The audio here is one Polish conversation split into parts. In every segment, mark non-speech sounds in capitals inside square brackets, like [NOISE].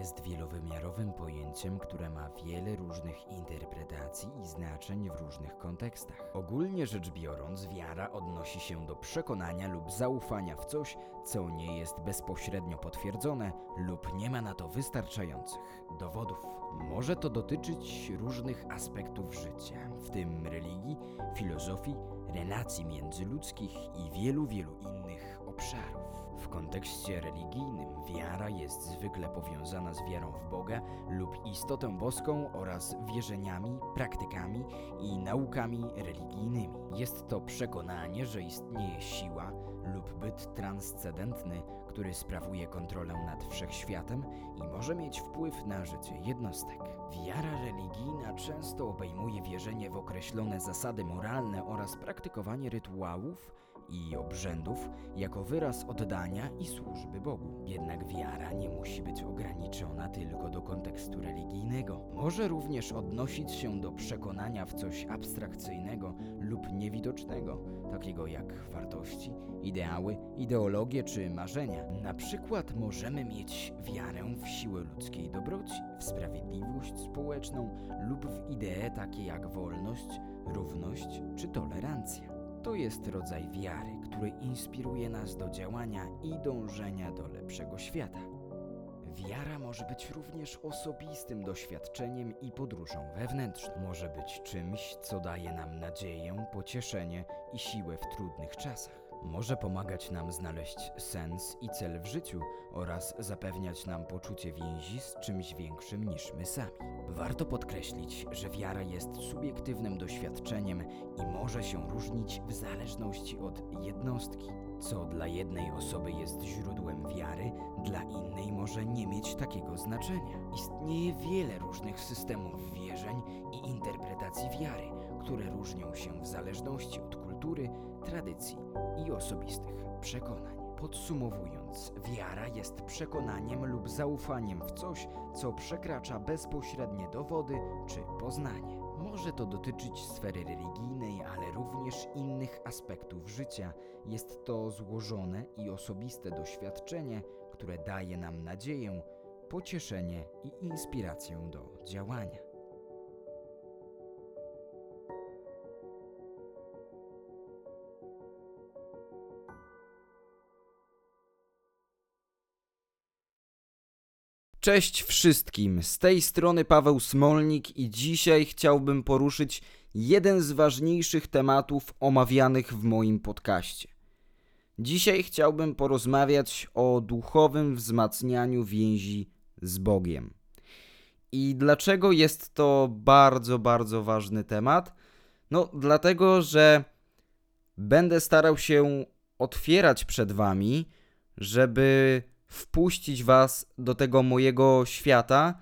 jest wielowymiarowym pojęciem, które ma wiele różnych interpretacji i znaczeń w różnych kontekstach. Ogólnie rzecz biorąc, wiara odnosi się do przekonania lub zaufania w coś, co nie jest bezpośrednio potwierdzone lub nie ma na to wystarczających dowodów. Może to dotyczyć różnych aspektów życia, w tym religii, filozofii, relacji międzyludzkich i wielu, wielu innych obszarów. W kontekście religijnym wiara jest zwykle powiązana z wiarą w Boga lub istotę boską oraz wierzeniami, praktykami i naukami religijnymi. Jest to przekonanie, że istnieje siła lub byt transcendentny, który sprawuje kontrolę nad wszechświatem i może mieć wpływ na życie jednostek. Wiara religijna często obejmuje wierzenie w określone zasady moralne oraz praktykowanie rytuałów i obrzędów jako wyraz oddania i służby Bogu. Jednak wiara nie musi być ograniczona tylko do kontekstu religijnego. Może również odnosić się do przekonania w coś abstrakcyjnego lub niewidocznego, takiego jak wartości, ideały, ideologie czy marzenia. Na przykład możemy mieć wiarę w siłę ludzkiej dobroci, w sprawiedliwość społeczną lub w idee takie jak wolność, równość czy tolerancja. To jest rodzaj wiary, który inspiruje nas do działania i dążenia do lepszego świata. Wiara może być również osobistym doświadczeniem i podróżą wewnętrzną. Może być czymś, co daje nam nadzieję, pocieszenie i siłę w trudnych czasach. Może pomagać nam znaleźć sens i cel w życiu oraz zapewniać nam poczucie więzi z czymś większym niż my sami. Warto podkreślić, że wiara jest subiektywnym doświadczeniem i może się różnić w zależności od jednostki. Co dla jednej osoby jest źródłem wiary, dla innej może nie mieć takiego znaczenia. Istnieje wiele różnych systemów wierzeń i interpretacji wiary, które różnią się w zależności od kultury, tradycji i osobistych przekonań. Podsumowując, wiara jest przekonaniem lub zaufaniem w coś, co przekracza bezpośrednie dowody czy poznanie. Może to dotyczyć sfery religijnej, ale również innych aspektów życia. Jest to złożone i osobiste doświadczenie, które daje nam nadzieję, pocieszenie i inspirację do działania. Cześć wszystkim, z tej strony Paweł Smolnik i dzisiaj chciałbym poruszyć jeden z ważniejszych tematów omawianych w moim podcaście. Dzisiaj chciałbym porozmawiać o duchowym wzmacnianiu więzi z Bogiem. I dlaczego jest to bardzo, bardzo ważny temat? No, dlatego, że będę starał się otwierać przed Wami, żeby wpuścić Was do tego mojego świata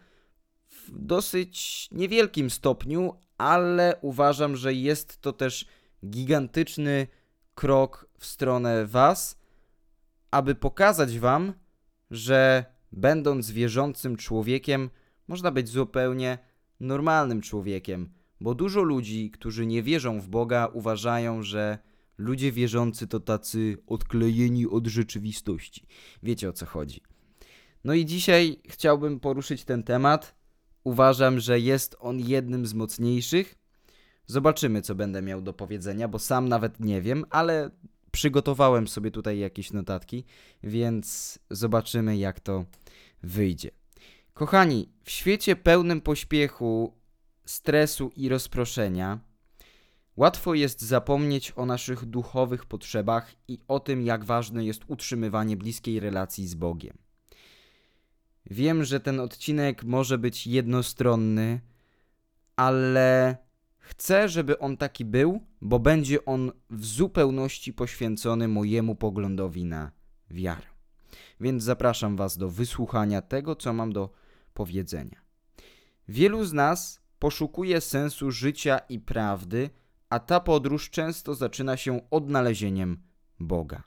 w dosyć niewielkim stopniu, ale uważam, że jest to też gigantyczny krok w stronę Was, aby pokazać Wam, że będąc wierzącym człowiekiem, można być zupełnie normalnym człowiekiem, bo dużo ludzi, którzy nie wierzą w Boga, uważają, że ludzie wierzący to tacy odklejeni od rzeczywistości. Wiecie o co chodzi. No i dzisiaj chciałbym poruszyć ten temat. Uważam, że jest on jednym z mocniejszych. Zobaczymy, co będę miał do powiedzenia, bo sam nawet nie wiem, ale przygotowałem sobie tutaj jakieś notatki, więc zobaczymy, jak to wyjdzie. Kochani, w świecie pełnym pośpiechu, stresu i rozproszenia, łatwo jest zapomnieć o naszych duchowych potrzebach i o tym, jak ważne jest utrzymywanie bliskiej relacji z Bogiem. Wiem, że ten odcinek może być jednostronny, ale chcę, żeby on taki był, bo będzie on w zupełności poświęcony mojemu poglądowi na wiarę. Więc zapraszam Was do wysłuchania tego, co mam do powiedzenia. Wielu z nas poszukuje sensu życia i prawdy, a ta podróż często zaczyna się odnalezieniem Boga.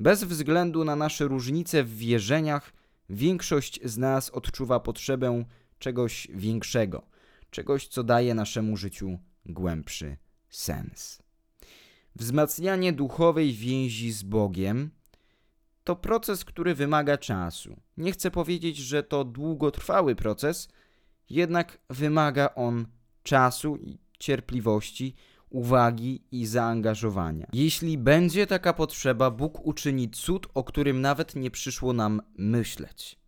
Bez względu na nasze różnice w wierzeniach, większość z nas odczuwa potrzebę czegoś większego, czegoś, co daje naszemu życiu głębszy sens. Wzmacnianie duchowej więzi z Bogiem to proces, który wymaga czasu. Nie chcę powiedzieć, że to długotrwały proces, jednak wymaga on czasu i cierpliwości, uwagi i zaangażowania. Jeśli będzie taka potrzeba, Bóg uczyni cud, o którym nawet nie przyszło nam myśleć.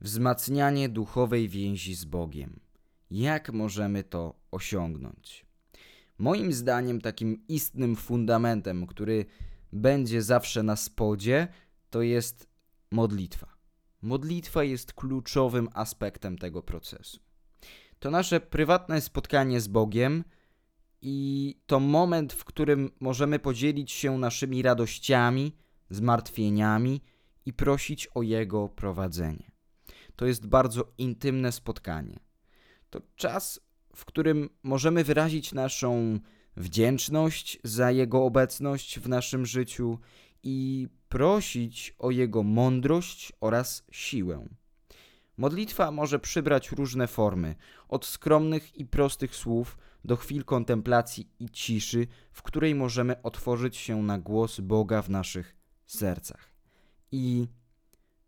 Wzmacnianie duchowej więzi z Bogiem. Jak możemy to osiągnąć? Moim zdaniem, takim istnym fundamentem, który będzie zawsze na spodzie, to jest modlitwa. Modlitwa jest kluczowym aspektem tego procesu. To nasze prywatne spotkanie z Bogiem i to moment, w którym możemy podzielić się naszymi radościami, zmartwieniami i prosić o Jego prowadzenie. To jest bardzo intymne spotkanie. To czas, w którym możemy wyrazić naszą wdzięczność za Jego obecność w naszym życiu i prosić o Jego mądrość oraz siłę. Modlitwa może przybrać różne formy, od skromnych i prostych słów do chwil kontemplacji i ciszy, w której możemy otworzyć się na głos Boga w naszych sercach. I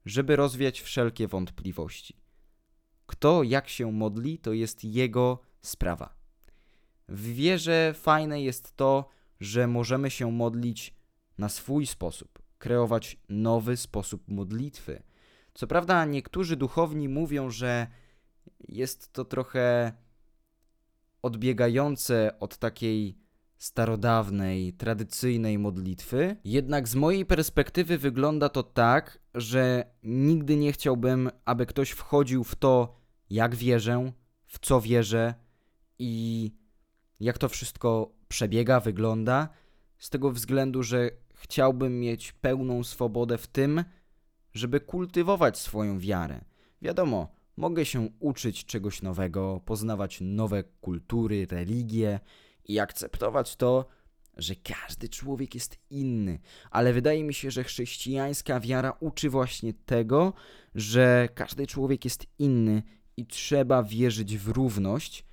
żeby rozwiać wszelkie wątpliwości. Kto jak się modli, to jest jego sprawa. W wierze fajne jest to, że możemy się modlić na swój sposób, kreować nowy sposób modlitwy. Co prawda, niektórzy duchowni mówią, że jest to trochę odbiegające od takiej starodawnej, tradycyjnej modlitwy. Jednak z mojej perspektywy wygląda to tak, że nigdy nie chciałbym, aby ktoś wchodził w to, jak wierzę, w co wierzę i jak to wszystko przebiega, wygląda, z tego względu, że chciałbym mieć pełną swobodę w tym, żeby kultywować swoją wiarę. Wiadomo, mogę się uczyć czegoś nowego, poznawać nowe kultury, religie i akceptować to, że każdy człowiek jest inny, ale wydaje mi się, że chrześcijańska wiara uczy właśnie tego, że każdy człowiek jest inny i trzeba wierzyć w równość.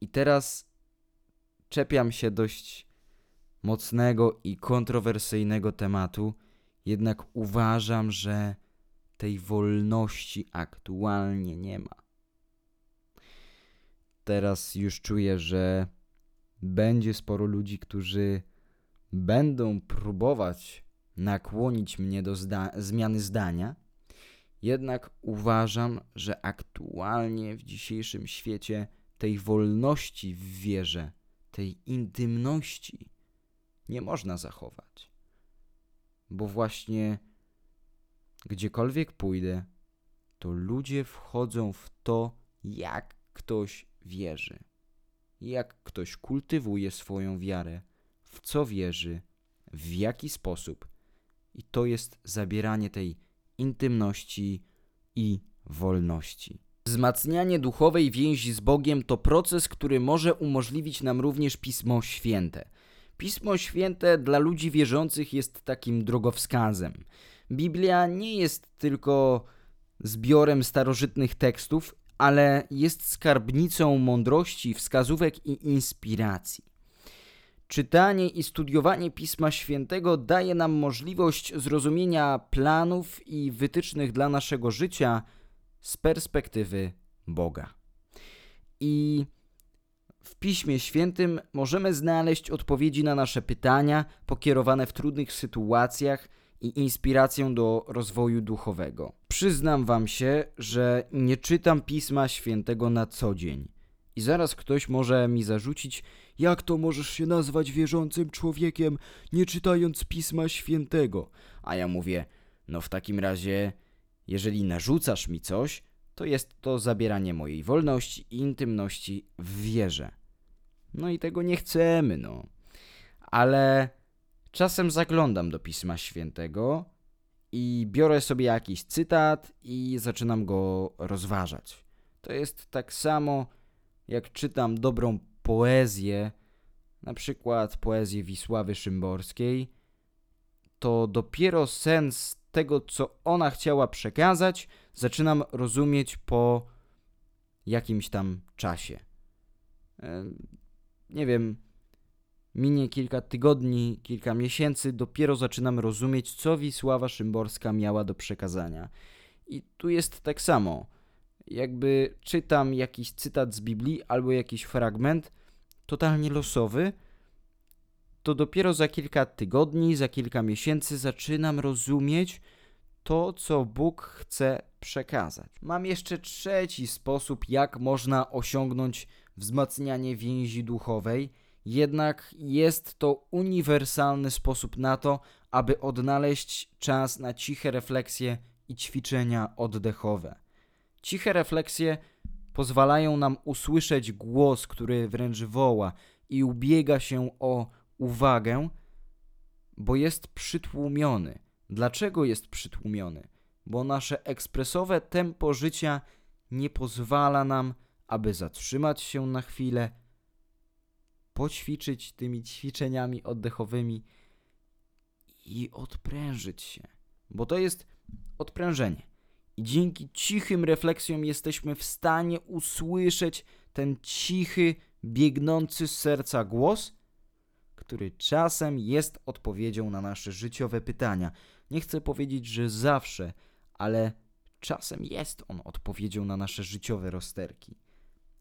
I teraz czepiam się dość mocnego i kontrowersyjnego tematu, jednak uważam, że tej wolności aktualnie nie ma. Teraz już czuję, że będzie sporo ludzi, którzy będą próbować nakłonić mnie do zda zmiany zdania jednak uważam, że aktualnie w dzisiejszym świecie tej wolności w wierze, tej intymności nie można zachować. Bo właśnie gdziekolwiek pójdę, to ludzie wchodzą w to, jak ktoś wierzy, jak ktoś kultywuje swoją wiarę, w co wierzy, w jaki sposób. I to jest zabieranie tej intymności i wolności. Wzmacnianie duchowej więzi z Bogiem to proces, który może umożliwić nam również Pismo Święte. Pismo Święte dla ludzi wierzących jest takim drogowskazem. Biblia nie jest tylko zbiorem starożytnych tekstów, ale jest skarbnicą mądrości, wskazówek i inspiracji. Czytanie i studiowanie Pisma Świętego daje nam możliwość zrozumienia planów i wytycznych dla naszego życia z perspektywy Boga. I w Piśmie Świętym możemy znaleźć odpowiedzi na nasze pytania pokierowane w trudnych sytuacjach i inspirację do rozwoju duchowego. Przyznam Wam się, że nie czytam Pisma Świętego na co dzień. I zaraz ktoś może mi zarzucić, jak to możesz się nazwać wierzącym człowiekiem, nie czytając Pisma Świętego? A ja mówię, no w takim razie, jeżeli narzucasz mi coś, to jest to zabieranie mojej wolności i intymności w wierze. No i tego nie chcemy, no. Ale czasem zaglądam do Pisma Świętego i biorę sobie jakiś cytat i zaczynam go rozważać. To jest tak samo, jak czytam dobrą poezję, na przykład poezję Wisławy Szymborskiej, to dopiero sens tego, co ona chciała przekazać, zaczynam rozumieć po jakimś tam czasie. Nie wiem, minie kilka tygodni, kilka miesięcy, dopiero zaczynam rozumieć, co Wisława Szymborska miała do przekazania. I tu jest tak samo. Jakby czytam jakiś cytat z Biblii albo jakiś fragment totalnie losowy, to dopiero za kilka tygodni, za kilka miesięcy zaczynam rozumieć to, co Bóg chce przekazać. Mam jeszcze trzeci sposób, jak można osiągnąć wzmacnianie więzi duchowej, jednak jest to uniwersalny sposób na to, aby odnaleźć czas na ciche refleksje i ćwiczenia oddechowe. Ciche refleksje pozwalają nam usłyszeć głos, który wręcz woła i ubiega się o uwagę, bo jest przytłumiony. Dlaczego jest przytłumiony? Bo nasze ekspresowe tempo życia nie pozwala nam, aby zatrzymać się na chwilę, poćwiczyć tymi ćwiczeniami oddechowymi i odprężyć się. Bo to jest odprężenie. I dzięki cichym refleksjom jesteśmy w stanie usłyszeć ten cichy, biegnący z serca głos, który czasem jest odpowiedzią na nasze życiowe pytania. Nie chcę powiedzieć, że zawsze, ale czasem jest on odpowiedzią na nasze życiowe rozterki.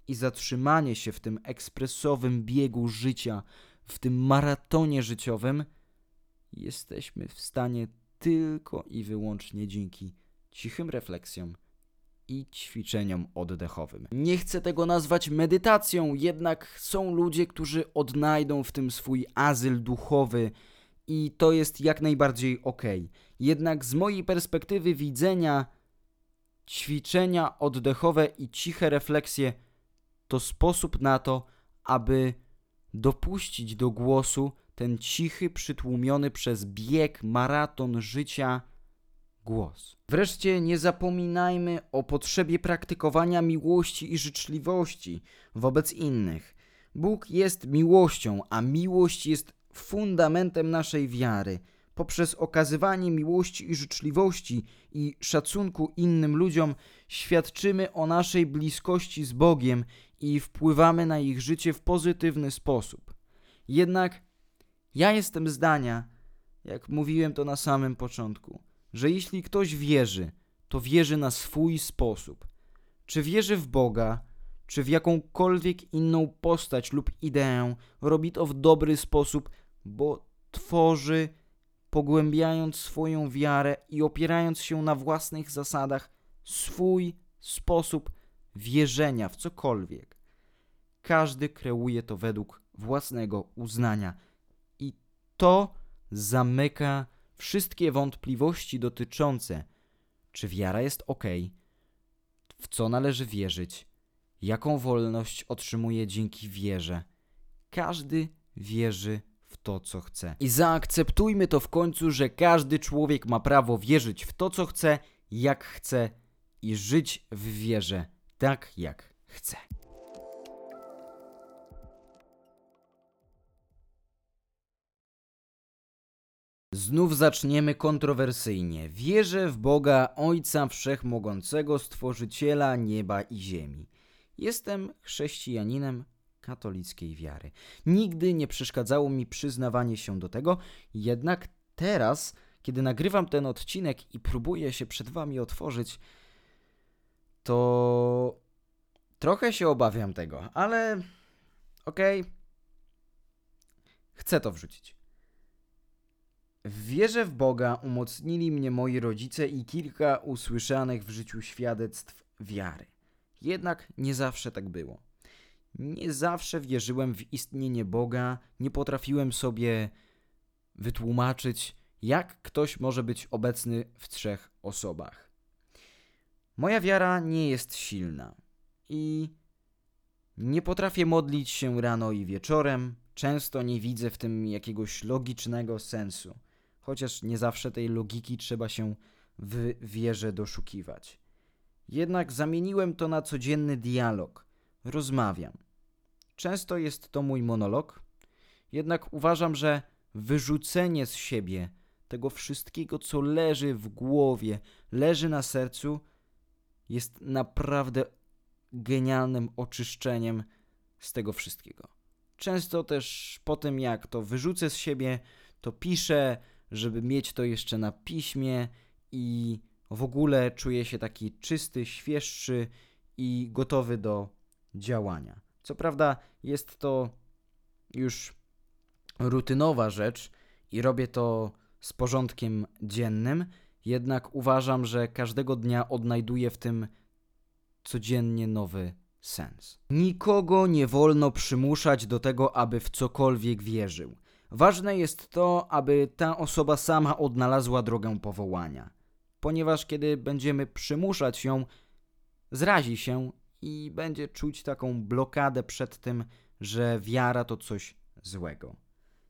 I zatrzymanie się w tym ekspresowym biegu życia, w tym maratonie życiowym, jesteśmy w stanie tylko i wyłącznie dzięki cichym refleksjom i ćwiczeniom oddechowym. Nie chcę tego nazwać medytacją, jednak są ludzie, którzy odnajdą w tym swój azyl duchowy i to jest jak najbardziej ok. Jednak z mojej perspektywy widzenia, ćwiczenia oddechowe i ciche refleksje to sposób na to, aby dopuścić do głosu ten cichy, przytłumiony przez bieg, maraton życia głos. Wreszcie nie zapominajmy o potrzebie praktykowania miłości i życzliwości wobec innych. Bóg jest miłością, a miłość jest fundamentem naszej wiary. Poprzez okazywanie miłości i życzliwości i szacunku innym ludziom świadczymy o naszej bliskości z Bogiem i wpływamy na ich życie w pozytywny sposób. Jednak ja jestem zdania, jak mówiłem to na samym początku, że jeśli ktoś wierzy, to wierzy na swój sposób. Czy wierzy w Boga, czy w jakąkolwiek inną postać lub ideę, robi to w dobry sposób, bo tworzy, pogłębiając swoją wiarę i opierając się na własnych zasadach, swój sposób wierzenia w cokolwiek. Każdy kreuje to według własnego uznania. I to zamyka wszystkie wątpliwości dotyczące, czy wiara jest ok, w co należy wierzyć, jaką wolność otrzymuje dzięki wierze. Każdy wierzy w to, co chce. I zaakceptujmy to w końcu, że każdy człowiek ma prawo wierzyć w to, co chce, jak chce i żyć w wierze tak, jak chce. Znów zaczniemy kontrowersyjnie. Wierzę w Boga Ojca Wszechmogącego, Stworzyciela nieba i ziemi. Jestem chrześcijaninem katolickiej wiary. Nigdy nie przeszkadzało mi przyznawanie się do tego, jednak teraz, kiedy nagrywam ten odcinek i próbuję się przed Wami otworzyć, to trochę się obawiam tego, ale okej, okay. chcę to wrzucić. W wierze w Boga umocnili mnie moi rodzice i kilka usłyszanych w życiu świadectw wiary. Jednak nie zawsze tak było. Nie zawsze wierzyłem w istnienie Boga, nie potrafiłem sobie wytłumaczyć, jak ktoś może być obecny w trzech osobach. Moja wiara nie jest silna i nie potrafię modlić się rano i wieczorem, często nie widzę w tym jakiegoś logicznego sensu chociaż nie zawsze tej logiki trzeba się w wierze doszukiwać. Jednak zamieniłem to na codzienny dialog. Rozmawiam. Często jest to mój monolog, jednak uważam, że wyrzucenie z siebie tego wszystkiego, co leży w głowie, leży na sercu, jest naprawdę genialnym oczyszczeniem z tego wszystkiego. często też po tym, jak to wyrzucę z siebie, to piszę, żeby mieć to jeszcze na piśmie i w ogóle czuję się taki czysty, świeższy i gotowy do działania. Co prawda jest to już rutynowa rzecz i robię to z porządkiem dziennym, jednak uważam, że każdego dnia odnajduję w tym codziennie nowy sens. Nikogo nie wolno przymuszać do tego, aby w cokolwiek wierzył. Ważne jest to, aby ta osoba sama odnalazła drogę powołania, ponieważ kiedy będziemy przymuszać ją, zrazi się i będzie czuć taką blokadę przed tym, że wiara to coś złego.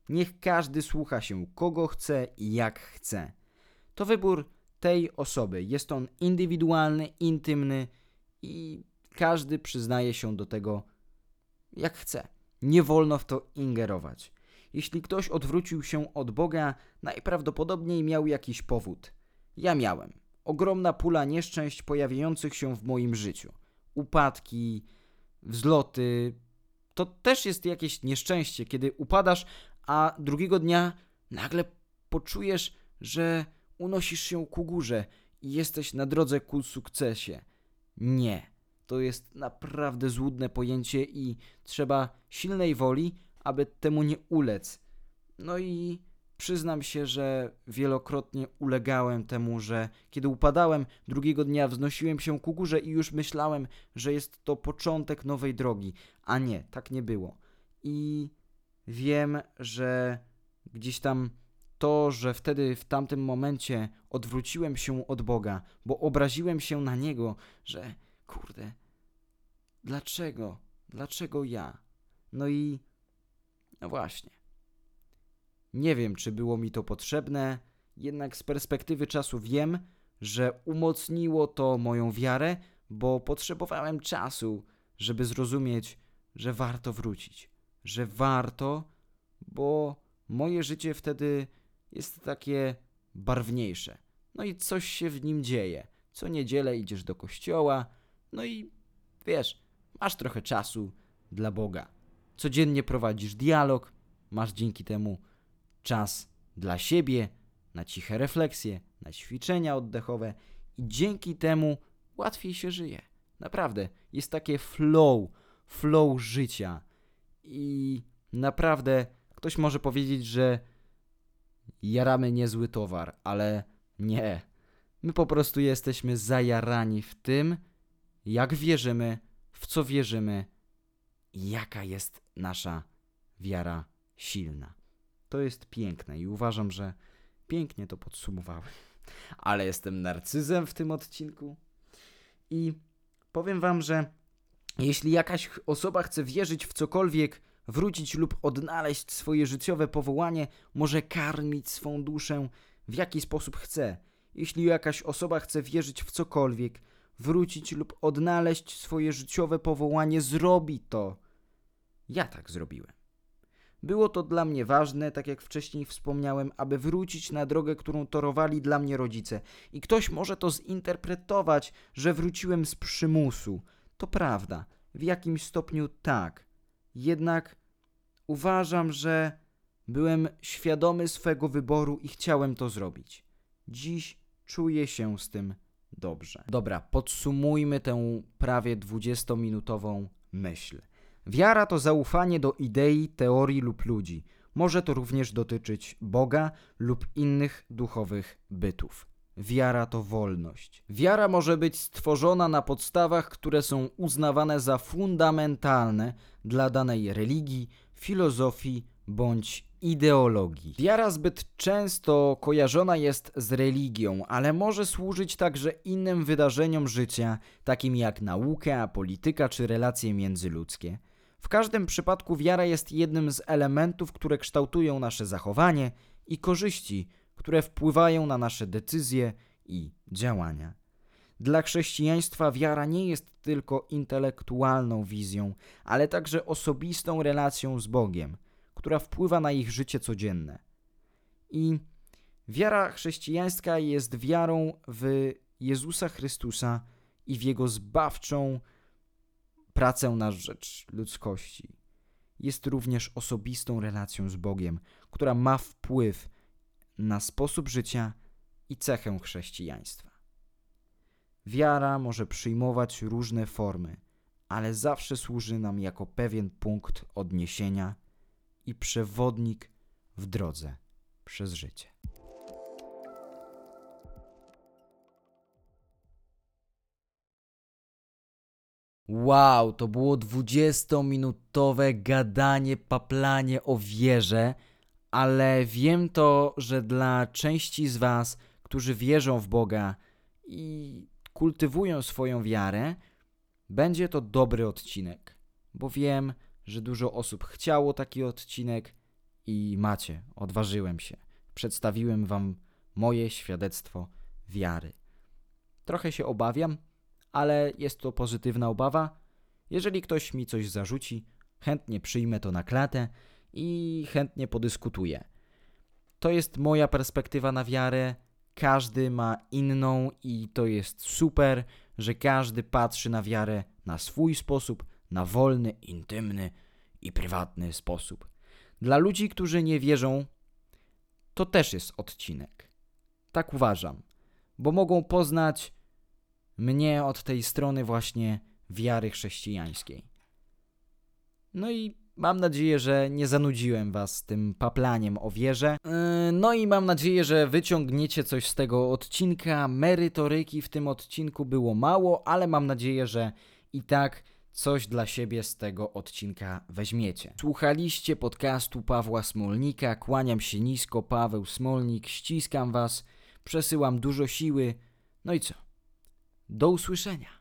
Niech każdy słucha się kogo chce i jak chce. To wybór tej osoby. Jest on indywidualny, intymny i każdy przyznaje się do tego jak chce. Nie wolno w to ingerować. Jeśli ktoś odwrócił się od Boga, najprawdopodobniej miał jakiś powód. Ja miałem. Ogromna pula nieszczęść pojawiających się w moim życiu. Upadki, wzloty. To też jest jakieś nieszczęście, kiedy upadasz, a drugiego dnia nagle poczujesz, że unosisz się ku górze i jesteś na drodze ku sukcesie. Nie. To jest naprawdę złudne pojęcie i trzeba silnej woli, aby temu nie ulec. No i przyznam się, że wielokrotnie ulegałem temu, że kiedy upadałem, drugiego dnia wznosiłem się ku górze i już myślałem, że jest to początek nowej drogi, a nie, tak nie było. I wiem, że gdzieś tam to, że wtedy w tamtym momencie odwróciłem się od Boga, bo obraziłem się na Niego, że kurde, dlaczego? Dlaczego ja? No i no właśnie. Nie wiem, czy było mi to potrzebne, jednak z perspektywy czasu wiem, że umocniło to moją wiarę, bo potrzebowałem czasu, żeby zrozumieć, że warto wrócić, że warto, bo moje życie wtedy jest takie barwniejsze. No i coś się w nim dzieje. Co niedzielę idziesz do kościoła, no i wiesz, masz trochę czasu dla Boga. Codziennie prowadzisz dialog, masz dzięki temu czas dla siebie, na ciche refleksje, na ćwiczenia oddechowe i dzięki temu łatwiej się żyje. Naprawdę, jest takie flow, flow życia. I naprawdę ktoś może powiedzieć, że jaramy niezły towar, ale nie. My po prostu jesteśmy zajarani w tym, jak wierzymy, w co wierzymy i jaka jest nasza wiara silna. To jest piękne i uważam, że pięknie to podsumowałem. [LAUGHS] Ale jestem narcyzem w tym odcinku i powiem wam, że jeśli jakaś osoba chce wierzyć w cokolwiek, wrócić lub odnaleźć swoje życiowe powołanie, może karmić swą duszę w jaki sposób chce. Jeśli jakaś osoba chce wierzyć w cokolwiek, wrócić lub odnaleźć swoje życiowe powołanie, zrobi to. Ja tak zrobiłem. Było to dla mnie ważne, tak jak wcześniej wspomniałem, aby wrócić na drogę, którą torowali dla mnie rodzice. I ktoś może to zinterpretować, że wróciłem z przymusu. To prawda, w jakimś stopniu tak. Jednak uważam, że byłem świadomy swego wyboru i chciałem to zrobić. Dziś czuję się z tym dobrze. Dobra, podsumujmy tę prawie 20-minutową myśl. Wiara to zaufanie do idei, teorii lub ludzi. Może to również dotyczyć Boga lub innych duchowych bytów. Wiara to wolność. Wiara może być stworzona na podstawach, które są uznawane za fundamentalne dla danej religii, filozofii bądź ideologii. Wiara zbyt często kojarzona jest z religią, ale może służyć także innym wydarzeniom życia, takim jak nauka, polityka czy relacje międzyludzkie. W każdym przypadku wiara jest jednym z elementów, które kształtują nasze zachowanie i korzyści, które wpływają na nasze decyzje i działania. Dla chrześcijaństwa wiara nie jest tylko intelektualną wizją, ale także osobistą relacją z Bogiem, która wpływa na ich życie codzienne. I wiara chrześcijańska jest wiarą w Jezusa Chrystusa i w Jego zbawczą pracę na rzecz ludzkości. jest również osobistą relacją z Bogiem, która ma wpływ na sposób życia i cechę chrześcijaństwa. Wiara może przyjmować różne formy, ale zawsze służy nam jako pewien punkt odniesienia i przewodnik w drodze przez życie. Wow, to było 20-minutowe gadanie, paplanie o wierze, ale wiem to, że dla części z Was, którzy wierzą w Boga i kultywują swoją wiarę, będzie to dobry odcinek, bo wiem, że dużo osób chciało taki odcinek i macie, odważyłem się. Przedstawiłem Wam moje świadectwo wiary. Trochę się obawiam, ale jest to pozytywna obawa. Jeżeli ktoś mi coś zarzuci, chętnie przyjmę to na klatę i chętnie podyskutuję. To jest moja perspektywa na wiarę. Każdy ma inną i to jest super, że każdy patrzy na wiarę na swój sposób, na wolny, intymny i prywatny sposób. Dla ludzi, którzy nie wierzą, to też jest odcinek. Tak uważam, bo mogą poznać mnie od tej strony właśnie wiary chrześcijańskiej. No i mam nadzieję, że nie zanudziłem was tym paplaniem o wierze. Yy, No i mam nadzieję, że wyciągniecie coś z tego odcinka. Merytoryki w tym odcinku było mało, ale mam nadzieję, że i tak coś dla siebie z tego odcinka weźmiecie. Słuchaliście podcastu Pawła Smolnika. Kłaniam się nisko, Paweł Smolnik. Ściskam was, przesyłam dużo siły. No i co? Do usłyszenia.